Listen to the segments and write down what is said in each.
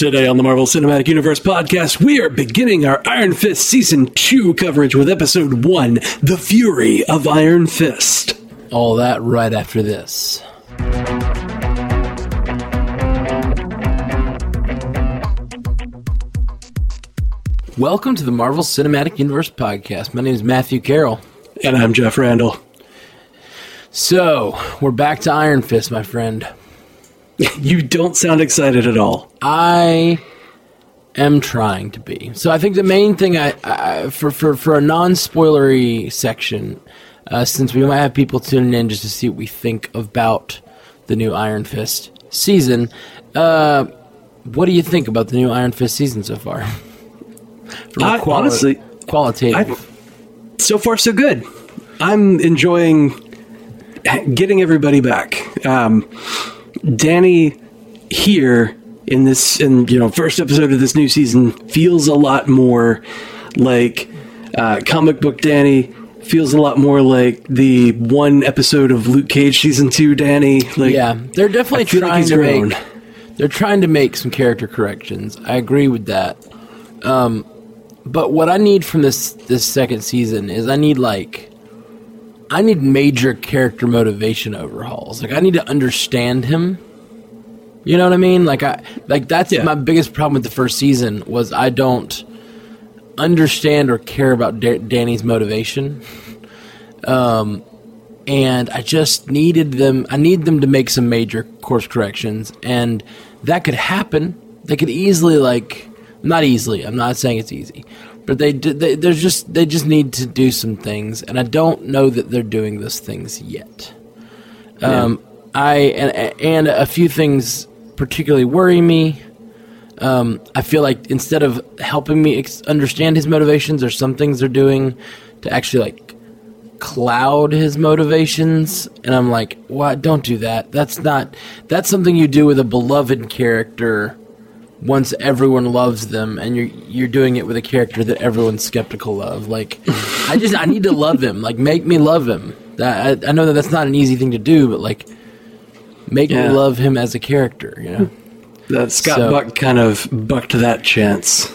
Today on the Marvel Cinematic Universe podcast, we are beginning our Iron Fist Season 2 coverage with Episode 1 The Fury of Iron Fist. All that right after this. Welcome to the Marvel Cinematic Universe podcast. My name is Matthew Carroll. And I'm Jeff Randall. So, we're back to Iron Fist, my friend. You don't sound excited at all. I am trying to be. So I think the main thing I, I for for for a non-spoilery section, uh, since we might have people tuning in just to see what we think about the new Iron Fist season, uh, what do you think about the new Iron Fist season so far? I- quali- honestly, qualitative. So far, so good. I'm enjoying getting everybody back. Um, Danny here in this, in you know, first episode of this new season feels a lot more like uh, comic book Danny. Feels a lot more like the one episode of Luke Cage season two Danny. Like, yeah, they're definitely feel like trying to make. They're trying to make some character corrections. I agree with that. Um, but what I need from this this second season is I need like I need major character motivation overhauls. Like I need to understand him. You know what I mean? Like I like that's Yeah. my biggest problem with the first season was I don't understand or care about da- Danny's motivation. Um and I just needed them I need them to make some major course corrections and that could happen. They could easily like not easily. I'm not saying it's easy. But they, they there's just they just need to do some things and I don't know that they're doing those things yet. Um I and and a few things particularly worry me. Um, I feel like instead of helping me ex- understand his motivations, there's some things they're doing to actually like cloud his motivations, and I'm like, what? Don't do that. That's not. That's something you do with a beloved character. Once everyone loves them, and you're you're doing it with a character that everyone's skeptical of. Like, I just I need to love him. Like, make me love him. That I, I know that that's not an easy thing to do, but like, make Yeah. me love him as a character. You know. that Scott So- Buck kind of bucked that chance.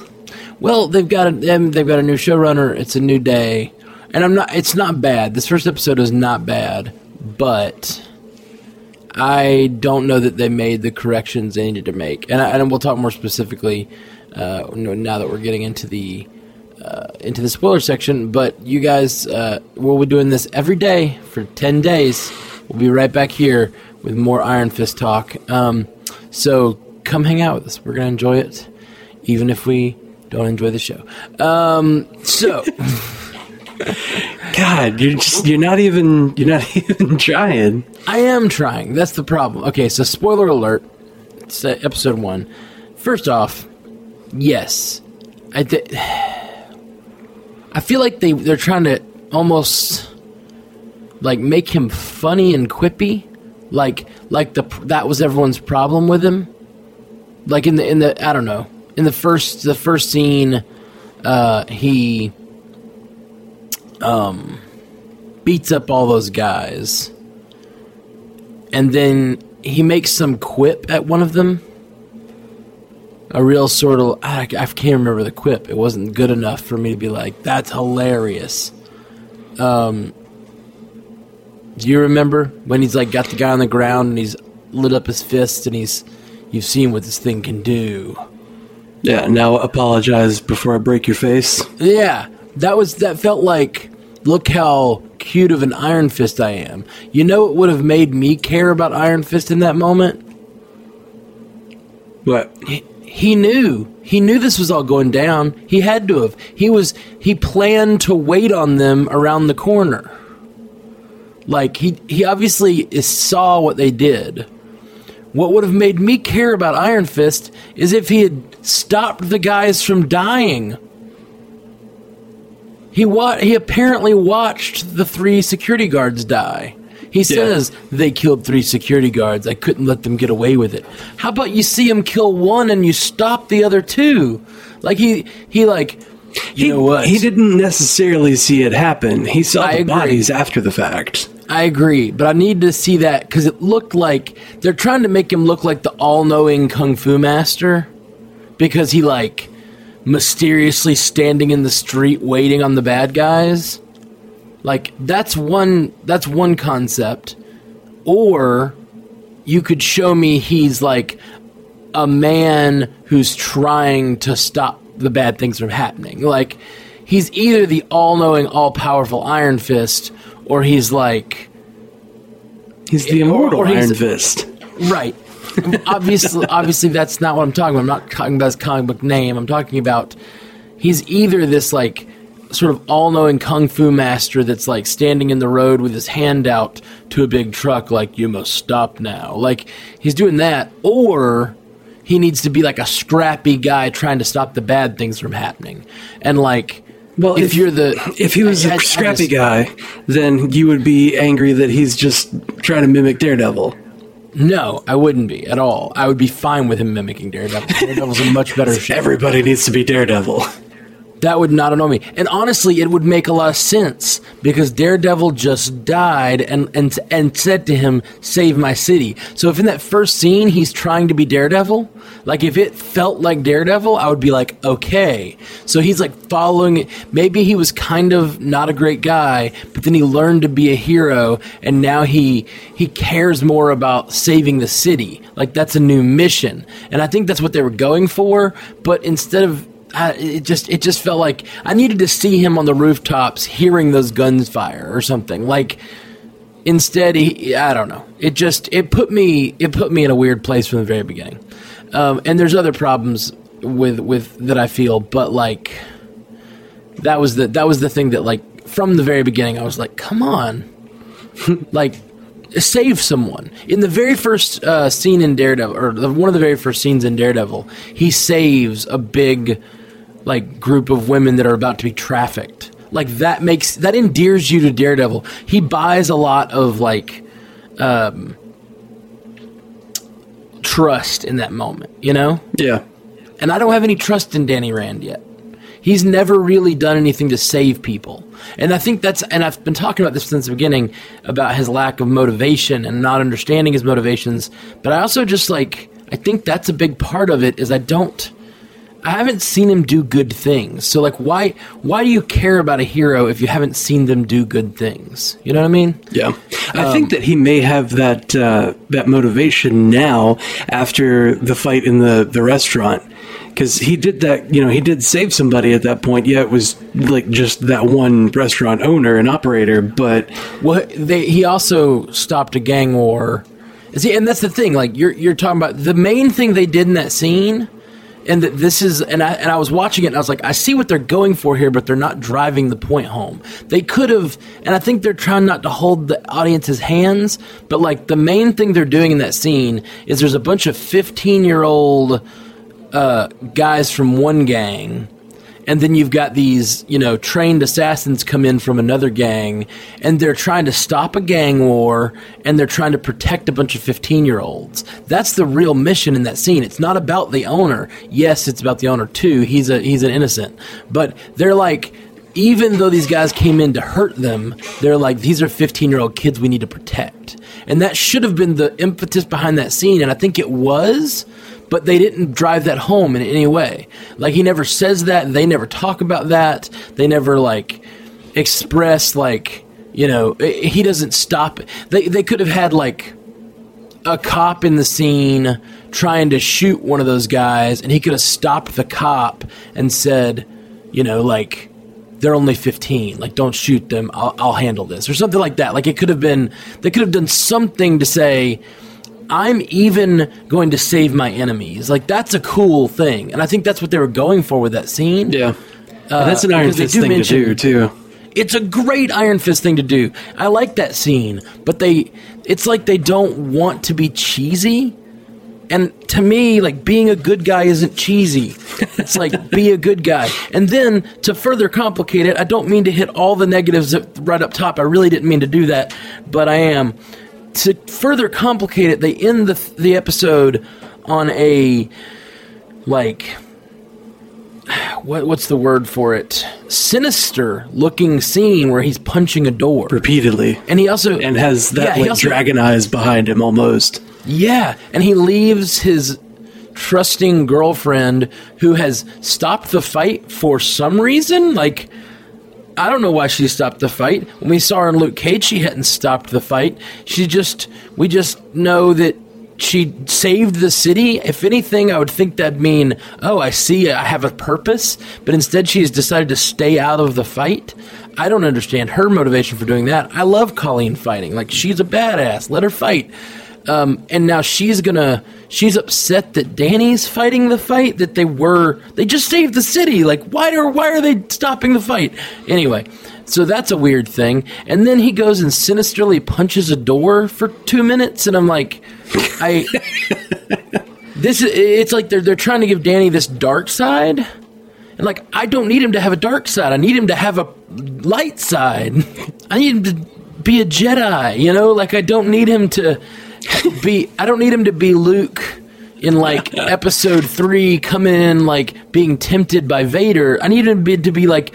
Well, they've got a, they've got a new showrunner. It's a new day, and I'm not. It's not bad. This first episode is not bad, but I don't know that they made the corrections they needed to make. And, I, and we'll talk more specifically uh, now that we're getting into the uh, into the spoiler section. But you guys, uh, we'll be doing this every day for ten days. We'll be right back here with more Iron Fist talk. Um, so come hang out with us. We're gonna enjoy it, even if we don't enjoy the show. Um, so. God, you're just you're not even you're not even trying. I am trying. That's the problem. Okay, so spoiler alert. It's uh, episode one. First off, yes, I th- I feel like they they're trying to almost like make him funny and quippy, like like the that was everyone's problem with him. Like in the in the I don't know in the first the first scene, uh, he um beats up all those guys and then he makes some quip at one of them. A real sort of I, I can't remember the quip. It wasn't good enough for me to be like, "That's hilarious." Um, do you remember when he's like got the guy on the ground and he's lit up his fist and he's you've seen what this thing can do? Yeah, now apologize before I break your face. Yeah, that was that felt like look how cute of an Iron Fist I am. You know, it would have made me care about Iron Fist in that moment. What? he, he knew he knew this was all going down he had to have he was he planned to wait on them around the corner like he he obviously is, saw what they did what would have made me care about iron fist is if he had stopped the guys from dying he wa- he apparently watched the three security guards die he says they killed three security guards. I couldn't let them get away with it. How about you see him kill one and you stop the other two? Like he he like you he, know what? He didn't necessarily see it happen. He saw I the agree. bodies after the fact. I agree, but I need to see that because it looked like they're trying to make him look like the all-knowing kung fu master. because he like mysteriously standing in the street waiting on the bad guys. Like that's one that's one concept. Or you could show me he's like a man who's trying to stop the bad things from happening. Like he's either the all-knowing, all-powerful Iron Fist or he's like He's the immortal or he's- Iron Fist. Right. obviously, obviously, that's not what I'm talking about. I'm not talking about his comic book name. I'm talking about he's either this like sort of all-knowing kung fu master that's like standing in the road with his hand out to a big truck, like you must stop now. Like he's doing that, or he needs to be like a scrappy guy trying to stop the bad things from happening. And like, Well, if, you're the If he was I- I- a I scrappy just- guy, then you would be angry that he's just trying to mimic Daredevil. No, I wouldn't be at all. I would be fine with him mimicking Daredevil. Daredevil's a much better show. Everybody needs to be Daredevil. That would not annoy me. And honestly, it would make a lot of sense because Daredevil just died and, and, and said to him, Save my city. So if in that first scene he's trying to be Daredevil, like if it felt like Daredevil, I would be like, okay. So he's like following it. Maybe he was kind of not a great guy, but then he learned to be a hero and now he he cares more about saving the city. Like that's a new mission. And I think that's what they were going for, but instead of I, it just it just felt like I needed to see him on the rooftops hearing those guns fire or something. Like instead, he I don't know. It just it put me it put me in a weird place from the very beginning. Um, and there's other problems with with that I feel, but like that was the that was the thing that like from the very beginning I was like, come on, like save someone in the very first uh, scene in Daredevil, or the, one of the very first scenes in Daredevil. He saves a big like group of women that are about to be trafficked. Like that makes that endears you to Daredevil. He buys a lot of like um, trust in that moment, you know. Yeah. And I don't have any trust in Danny Rand yet. He's never really done anything to save people. And I think that's, and I've been talking about this since the beginning about his lack of motivation and not understanding his motivations. But I also just like, I think that's a big part of it is I don't, I haven't seen him do good things. So like, why, why do you care about a hero if you haven't seen them do good things? You know what I mean? Yeah, I think that he may have that uh, that motivation now after the fight in the the restaurant because he did that. You know, he did save somebody at that point. Yeah, it was like just that one restaurant owner and operator, but Well, they, he also stopped a gang war. See, and that's the thing. Like you're you're talking about the main thing they did in that scene, and that this is. And I and I was watching it, and I was like, I see what they're going for here, but they're not driving the point home. They could have, and I think they're trying not to hold the audience's hands. But like the main thing they're doing in that scene is there's a bunch of 15 year old uh, guys from one gang and then you've got these, you know, trained assassins come in from another gang, and they're trying to stop a gang war, and they're trying to protect a bunch of 15 year olds. That's the real mission in that scene. It's not about the owner. Yes, it's about the owner too. He's a he's an innocent, but they're like. Even though these guys came in to hurt them, they're like, these are 15 year old kids we need to protect. And that should have been the impetus behind that scene, and I think it was, but they didn't drive that home in any way. Like he never says that. They never talk about that. They never like express like you know he doesn't stop. They they could have had like a cop in the scene trying to shoot one of those guys, and he could have stopped the cop and said, you know, like they're only 15 like don't shoot them I'll, I'll handle this or something like that like it could have been they could have done something to say I'm even going to save my enemies. Like that's a cool thing, and I think that's what they were going for with that scene. yeah, And that's an Iron Fist thing mention- to do too. It's a great Iron Fist thing to do. I like that scene, but they it's like they don't want to be cheesy. And to me, like being a good guy isn't cheesy. It's like be a good guy. And then to further complicate it, I don't mean to hit all the negatives right up top. I really didn't mean to do that, but I am. To further complicate it, they end the the episode on a like what what's the word for it? Sinister looking scene where he's punching a door. repeatedly, And he also and has that Yeah, like also- dragon eyes behind him almost. Yeah, and he leaves his trusting girlfriend who has stopped the fight for some reason. Like, I don't know why she stopped the fight. When we saw her in Luke Cage, she hadn't stopped the fight. She just, we just know that she saved the city. If anything, I would think that'd mean, oh, I see, I have a purpose. But instead, she has decided to stay out of the fight. I don't understand her motivation for doing that. I love Colleen fighting. Like, she's a badass. Let her fight. Um, and now she's gonna, she's upset that Danny's fighting the fight, that they were, they just saved the city. Like, why are, why are they stopping the fight? Anyway. So that's a weird thing. And then he goes and sinisterly punches a door for two minutes, and I'm like, I. this is. It's like they're they're trying to give Danny this dark side, and like I don't need him to have a dark side. I need him to have a light side. I need him to be a Jedi. You know, like I don't need him to be. I don't need him to be Luke in like episode three coming in like being tempted by Vader. I need him to be, to be like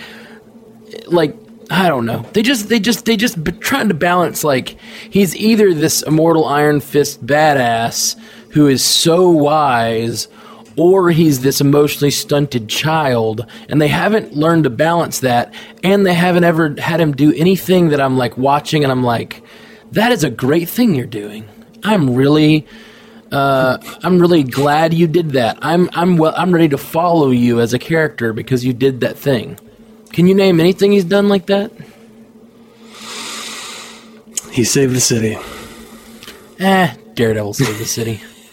like I don't know. They just they just they just trying to balance like he's either this immortal Iron Fist badass who is so wise or he's this emotionally stunted child and they haven't learned to balance that and they haven't ever had him do anything that I'm like watching and I'm like that is a great thing you're doing. I'm really uh, I'm really glad you did that. I'm I'm well I'm ready to follow you as a character because you did that thing. Can you name anything he's done like that? He saved the city. Eh, Daredevil saved the city.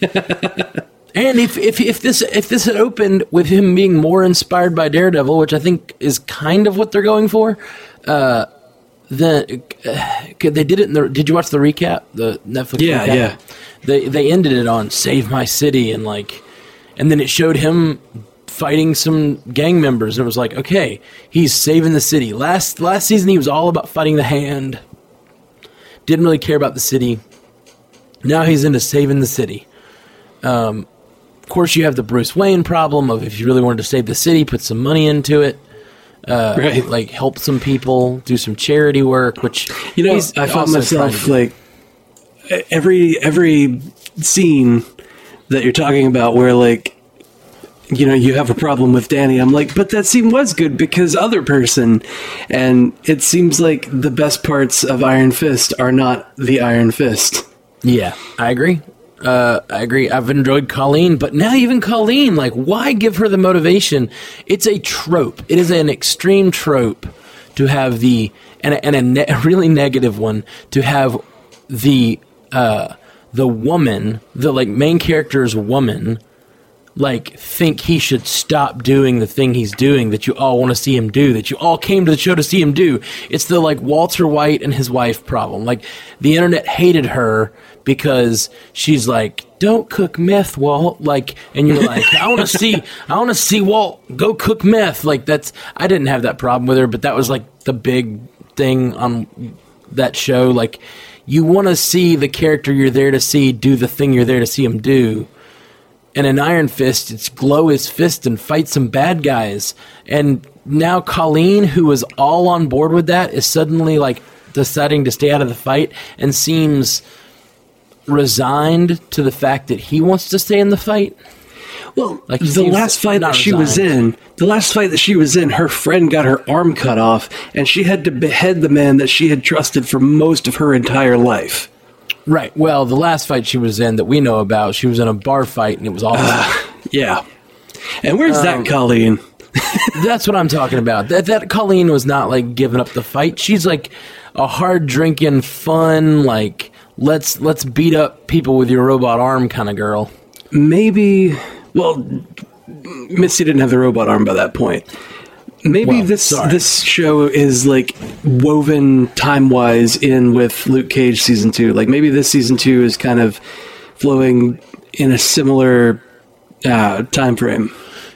and if, if if this if this had opened with him being more inspired by Daredevil, which I think is kind of what they're going for, uh, then uh, they did it. In the, did you watch the recap? The Netflix. Yeah, recap? yeah. They they ended it on "Save My City" and like, and then it showed him fighting some gang members, and it was like, okay, he's saving the city. Last last season, he was all about fighting the hand. Didn't really care about the city. Now he's into saving the city. Um, of course, you have the Bruce Wayne problem of if you really wanted to save the city, put some money into it. Uh, Right. Like help some people, do some charity work. Which You know, I found myself like every every scene that you're talking about where like you know you have a problem with Danny. I'm like, but that scene was good because other person, and it seems like the best parts of Iron Fist are not the Iron Fist. Yeah, I agree. Uh, I agree. I've enjoyed Colleen, but now even Colleen, like, why give her the motivation? It's a trope. It is an extreme trope to have the and a, and a, ne- really negative one to have the uh, the woman, the like main character's woman, like think he should stop doing the thing he's doing that you all want to see him do that you all came to the show to see him do. It's the like walter white and his wife problem. Like the internet hated her because she's like don't cook meth walt. Like and you're like i want to see i want to see walt go cook meth. Like that's i didn't have that problem with her but that was like the big thing on that show. Like you want to see the character you're there to see do the thing you're there to see him do and an Iron Fist, it's glow his fist and fight some bad guys. And now Colleen, who was all on board with that, is suddenly like deciding to stay out of the fight and seems resigned to the fact that he wants to stay in the fight. Well, Like, the last fight that she was in, the last fight that she was in, her friend got her arm cut off, and she had to behead the man that she had trusted for most of her entire life. Right. Well, the last fight she was in that we know about, she was in a bar fight and it was awesome. Yeah. And where's Um, that Colleen? That's what I'm talking about. That that Colleen was not like giving up the fight. She's like a hard drinking, fun, like let's let's beat up people with your robot arm kind of girl. Maybe. Well, Misty didn't have the robot arm by that point. Maybe Well, this sorry. this show is like woven time wise in with Luke Cage season two. Like maybe this season two is kind of flowing in a similar uh, time frame.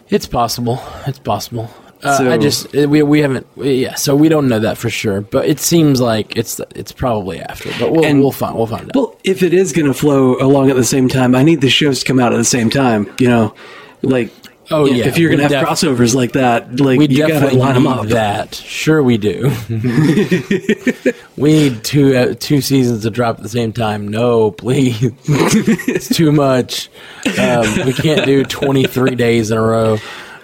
It's possible. It's possible. Uh, So- I just uh, we we haven't yeah, so we don't know that for sure. But it seems like it's it's probably after. But we'll And- we'll find we'll find out. Well, if it is going to flow along at the same time, I need the shows to come out at the same time. You know, like Oh yeah, if you're gonna have def- crossovers like that, like we you gotta line them up. that. Sure, we do. we need two uh, two seasons to drop at the same time. No, please, it's too much. Um, we can't do 23 days in a row.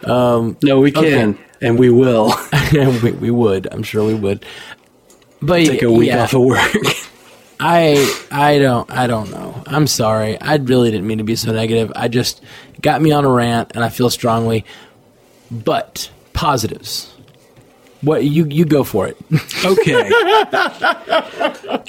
Um, No, we can, and we will we, we would. I'm sure we would. But take a week yeah, off of work. I I don't I don't know. I'm sorry. I really didn't mean to be so negative. I just got me on a rant, and I feel strongly. But positives. What you you go for it? Okay.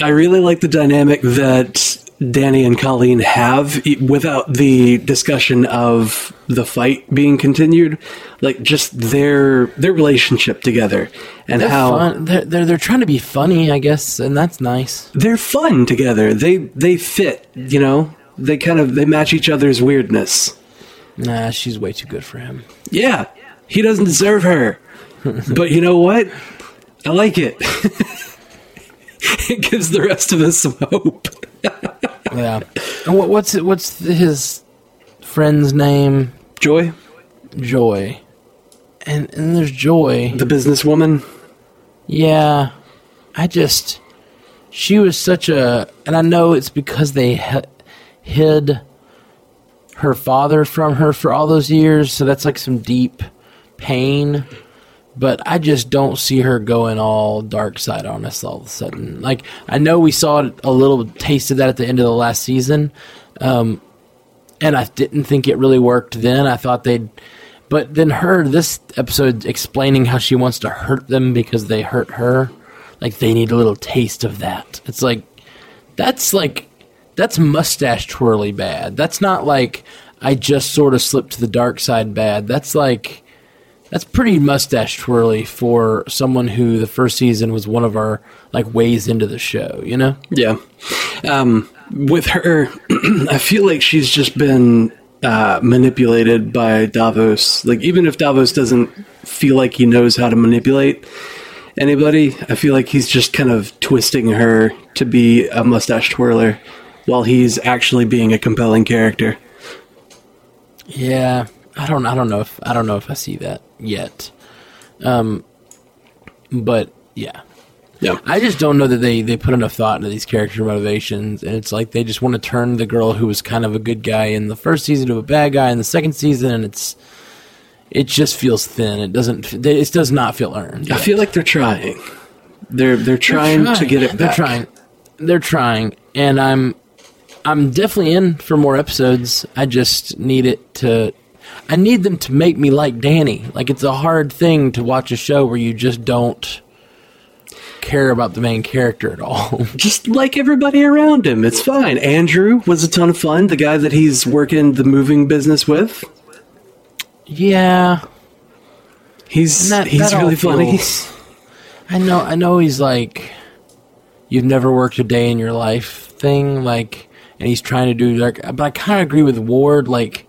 I really like the dynamic that Danny and Colleen have without the discussion of the fight being continued. Like just their their relationship together and They're how fun. They're, they're they're trying to be funny, I guess, and that's nice. they're fun together. They they fit, you know. They kind of they match each other's weirdness. Nah, she's way too good for him. Yeah, he doesn't deserve her. but you know what? I like it. it gives the rest of us some hope. Yeah. What, what's it, what's his friend's name? Joy, Joy. And and there's Joy. the businesswoman. Yeah, I just she was such a, and I know it's because they h- hid her father from her for all those years, so that's like some deep pain. But I just don't see her going all dark side on us all of a sudden. Like I know we saw a little taste of that at the end of the last season, um, and I didn't think it really worked then. I thought they'd but then her this episode explaining how she wants to hurt them because they hurt her, like they need a little taste of that. It's like that's like that's mustache twirly bad. That's not like I just sort of slipped to the dark side bad. That's like that's pretty mustache twirly for someone who the first season was one of our like ways into the show, you know? Yeah. Um, with her, I feel like she's just been uh, manipulated by Davos. Like, even if Davos doesn't feel like he knows how to manipulate anybody, I feel like he's just kind of twisting her to be a mustache twirler while he's actually being a compelling character. Yeah, I don't. I don't know if I don't know if I see that yet. Um, but yeah, Yeah. I just don't know that they they put enough thought into these character motivations, and it's like they just want to turn the girl who was kind of a good guy in the first season to a bad guy in the second season, and it's it just feels thin. It doesn't. It does not feel earned. I feel like they're trying. They're they're trying, to get it back. They're trying. They're trying, and I'm I'm definitely in for more episodes. I just need it to. I need them to make me like Danny. Like it's a hard thing to watch a show where you just don't care about the main character at all. Just like everybody around him. It's fine. Andrew was a ton of fun. The guy that he's working the moving business with. yeah, He's that- he's that really funny. I know. I know he's like, you've never worked a day in your life thing. Like, and he's trying to do like. But I kind of agree with Ward. Like,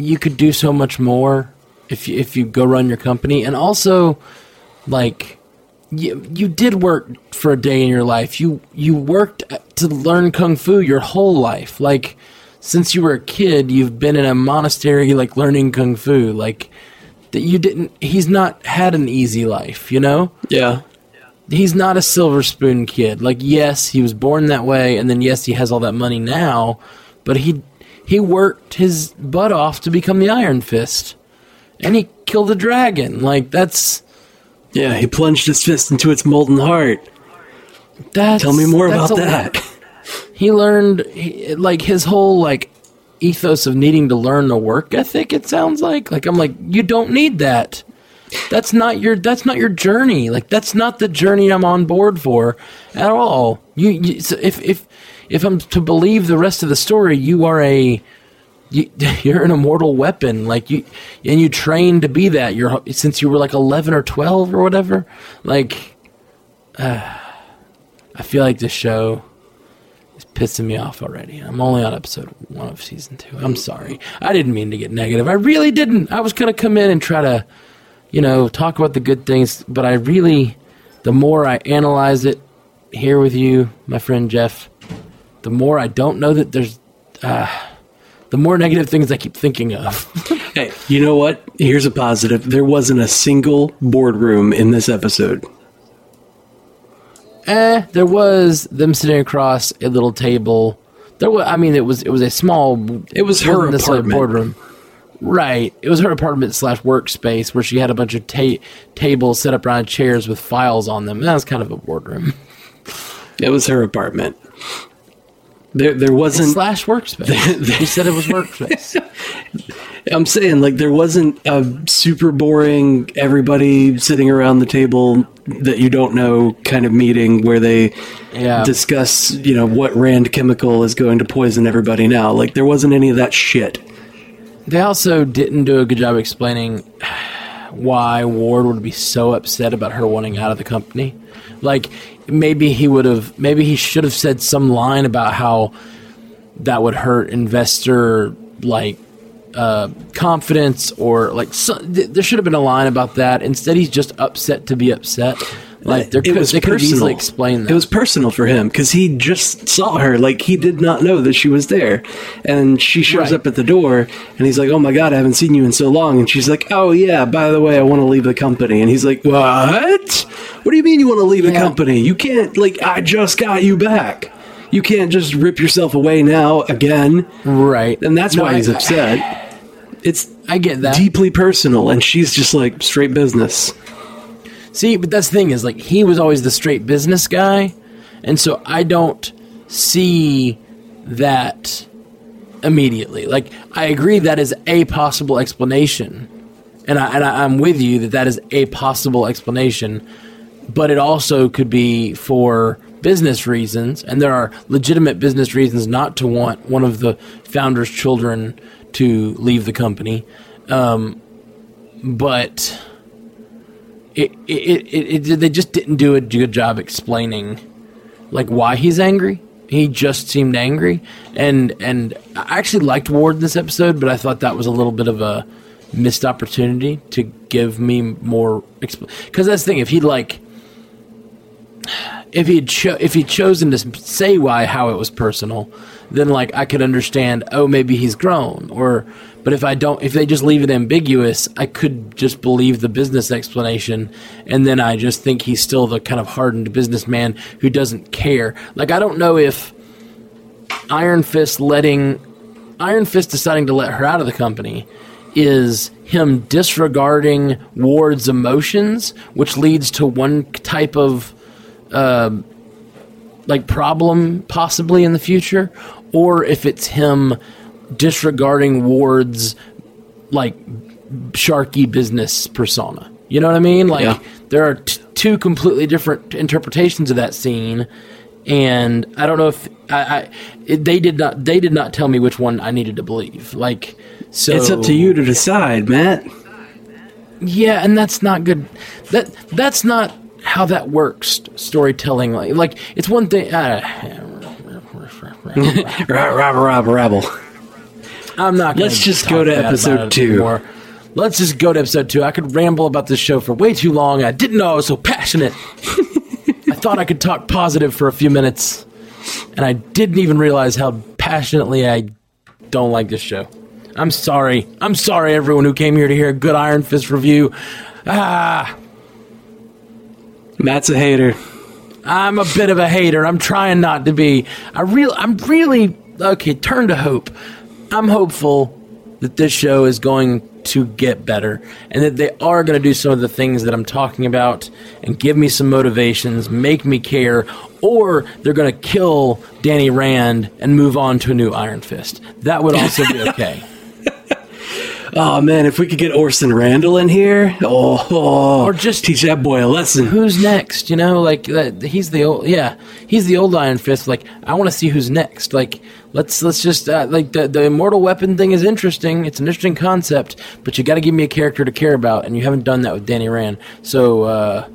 you could do so much more if you, if you go run your company, and also, like, you you did work for a day in your life. You you worked to learn kung fu your whole life. Like, since you were a kid, you've been in a monastery, like learning kung fu. Like, that you didn't. He's not had an easy life. You know Yeah. he's not a silver spoon kid. Like, yes, he was born that way, and then yes, he has all that money now, but he he worked his butt off to become the Iron Fist, and he killed a dragon. Like, that's Yeah, he plunged his fist into its molten heart. that's. Tell me more about lot. that. He learned he, like his whole like ethos of needing to learn the work ethic. It sounds like like I'm like you don't need that. That's not your that's not your journey. Like that's not the journey I'm on board for at all. You, you so if if if I'm to believe the rest of the story, you are a you, you're an immortal weapon. Like you and you trained to be that. You're since you were like 11 or 12 or whatever. Like uh, I feel like this show is pissing me off already. I'm only on episode one of season two. I'm sorry. I didn't mean to get negative. I really didn't. I was to come in and try to, you know, talk about the good things, but I really, the more I analyze it here with you, my friend Jeff, the more I don't know that there's, uh, the more negative things I keep thinking of. Hey, you know what? Here's a positive. There wasn't a single boardroom in this episode. eh, there was them sitting across a little table. There was, I mean, it was it was a small. It was her wasn't necessarily a apartment. boardroom. Right, it was her apartment slash workspace where she had a bunch of ta- tables set up around chairs with files on them. That was kind of a boardroom It was her apartment. There, there wasn't. slash workspace. you said it was workspace. I'm saying like there wasn't a super boring everybody sitting around the table that you don't know kind of meeting where they Yeah. discuss you know what Rand chemical is going to poison everybody now. Like there wasn't any of that shit. They also didn't do a good job explaining why Ward would be so upset about her wanting out of the company. Like maybe he would have maybe he should have said some line about how that would hurt investor like uh, confidence or like so, th- there should have been a line about that. Instead, he's just upset to be upset. Like there it could, was they could personal. easily explained that. It was personal for him because he just saw her. Like he did not know that she was there, and she shows Right. up at the door, and he's like, "Oh my god, I haven't seen you in so long." And she's like, "Oh yeah, by the way, I want to leave the company." And he's like, "What? What do you mean you want to leave the Yeah. company? You can't. Like I just got you back. You can't just rip yourself away now again." right, And that's No, why he's I- upset. It's I get that. deeply personal, and she's just like straight business. See, but that's the thing is like he was always the straight business guy, and so I don't see that immediately. Like I agree that is a possible explanation, and I and I, I'm with you that that is a possible explanation, but it also could be for business reasons, and there are legitimate business reasons not to want one of the founder's children to leave the company, um, but it, it, it, they just didn't do a good job explaining like why he's angry. He just seemed angry, and and I actually liked Ward in this episode, but I thought that was a little bit of a missed opportunity to give me more because that's the thing. If he'd like, if he'd cho- if he'd chosen to say why how it was personal, then like I could understand. Oh, maybe he's grown, or but if I don't, if they just leave it ambiguous, I could just believe the business explanation, and then I just think he's still the kind of hardened businessman who doesn't care. Like I don't know if Iron Fist letting Iron Fist deciding to let her out of the company is him disregarding Ward's emotions, which leads to one type of uh, like problem possibly in the future, or if it's him disregarding Ward's like sharky business persona. You know what I mean? Like Yeah. there are t- two completely different interpretations of that scene, and I don't know if I, I it, they did not they did not tell me which one I needed to believe. Like so, It's up to you to decide, Matt. yeah, and that's not good. That that's not how that works. Storytelling, like like it's one thing. Uh, Rabble, rabble, rabble. I'm not. Gonna Let's just go to episode two. anymore. Let's just go to episode two. I could ramble about this show for way too long. I didn't know I was so passionate. I thought I could talk positive for a few minutes, and I didn't even realize how passionately I don't like this show. I'm sorry. I'm sorry, everyone who came here to hear a good Iron Fist review. Ah, Matt's a hater. I'm a bit of a hater. I'm trying not to be. I real. I'm really okay. Turn to hope. I'm hopeful that this show is going to get better and that they are going to do some of the things that I'm talking about and give me some motivations, make me care, or they're going to kill Danny Rand and move on to a new Iron Fist. That would also be okay. Oh man, if we could get Orson Randall in here, oh, oh, Or just- teach that boy a lesson. who's next? You know, like that, he's the old, yeah, he's the old Iron Fist. Like, I want to see who's next. Like, let's let's just uh, like the the immortal weapon thing is interesting. It's an interesting concept, but you got to give me a character to care about, and you haven't done that with Danny Rand. So, uh,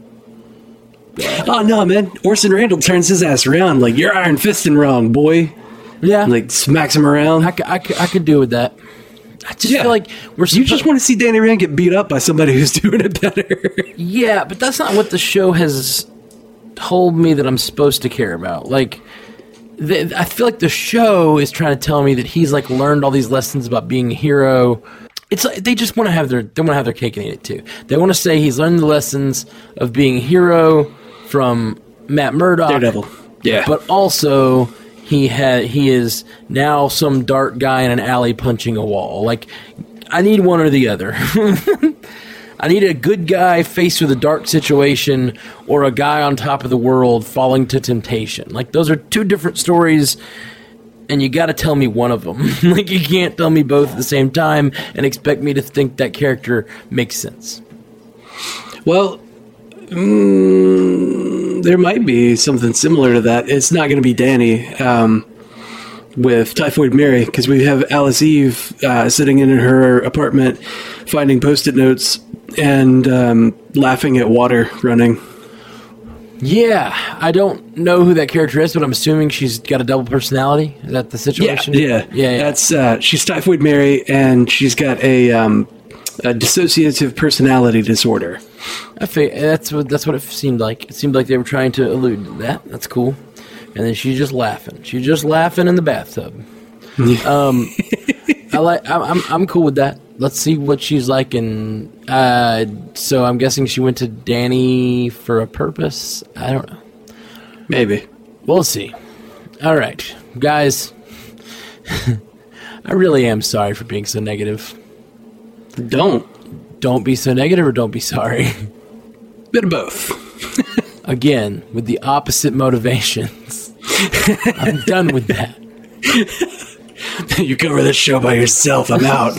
Oh no, man, Orson Randall turns his ass around like you're Iron Fisting wrong, boy. yeah, Like smacks him around. I, c- I, c- I could do with that. I just Yeah. feel like we're you just want to see Danny Rand get beat up by somebody who's doing it better. Yeah, but that's not what the show has told me that I'm supposed to care about. Like, the, I feel like the show is trying to tell me that he's like learned all these lessons about being a hero. It's like they just want to have their they want to have their cake and eat it too. They want to say he's learned the lessons of being a hero from Matt Murdock, Daredevil. Yeah. but also he had he is now some dark guy in an alley punching a wall. Like I need one or the other. I need a good guy faced with a dark situation or a guy on top of the world falling to temptation. Like those are two different stories and you got to tell me one of them. like you can't tell me both at the same time and expect me to think that character makes sense. Well, mm, there might be something similar to that. It's not going to be Danny um, with Typhoid Mary because we have Alice Eve uh, sitting in her apartment finding post it notes and um, laughing at water running. Yeah, I don't know who that character is, but I'm assuming she's got a double personality. Is that the Yeah, situation? yeah, yeah. yeah. That's uh, she's Typhoid Mary, and she's got a, um, a dissociative personality disorder. I that's what that's what it seemed like. It seemed like they were trying to allude to that. That's cool. And then she's just laughing. She's just laughing in the bathtub. um, I like. I'm, I'm I'm cool with that. Let's see what she's like. And uh, so I'm guessing she went to Danny for a purpose. I don't know. Maybe. We'll see. All right, guys. I really am sorry for being so negative. Don't. Don't be so negative, or don't be sorry. Bit of both. again with the opposite motivations. I'm done with that. you cover this show by yourself. I'm out.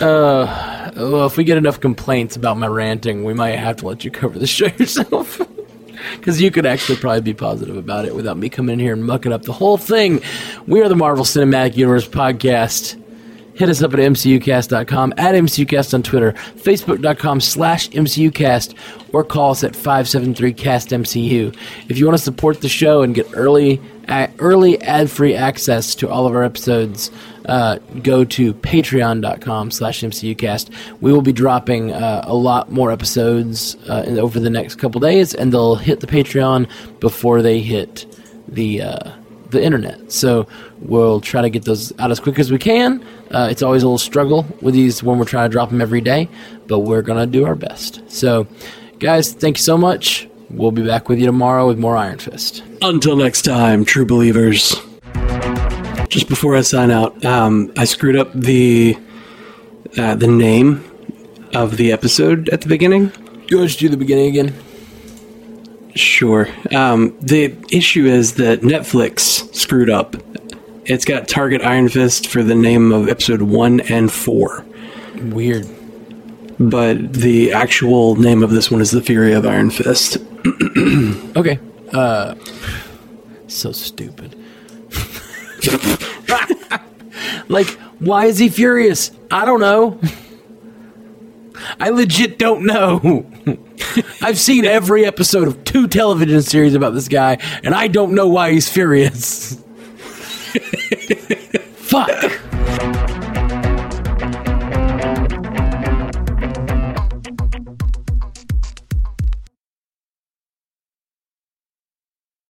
Uh, well, if we get enough complaints about my ranting, we might have to let you cover the show yourself. Because you could actually probably be positive about it without me coming in here and mucking up the whole thing. We are the Marvel Cinematic Universe podcast. Hit us up at mcucast.com, at mcucast on Twitter, facebook.com slash mcucast, or call us at 573-CAST-MCU. If you want to support the show and get early early ad-free access to all of our episodes, uh, go to patreon.com slash mcucast. We will be dropping uh, a lot more episodes uh, over the next couple days, and they'll hit the Patreon before they hit the... The internet. So we'll try to get those out as quick as we can. Uh, it's always a little struggle with these when we're trying to drop them every day, but we're going to do our best. So, guys, thank you so much. We'll be back with you tomorrow with more Iron Fist. Until next time, true believers. Just before I sign out, um, I screwed up the uh, the name of the episode at the beginning. You want to do the beginning again? Sure. Um, the issue is that Netflix screwed up. It's got Target Iron Fist for the name of episode one and four, Weird. but the actual name of this one is The Fury of Iron Fist. Okay. Uh, so stupid. like, why is he furious? I don't know. I legit don't know. I've seen every episode of two television series about this guy, and I don't know why he's furious. Fuck.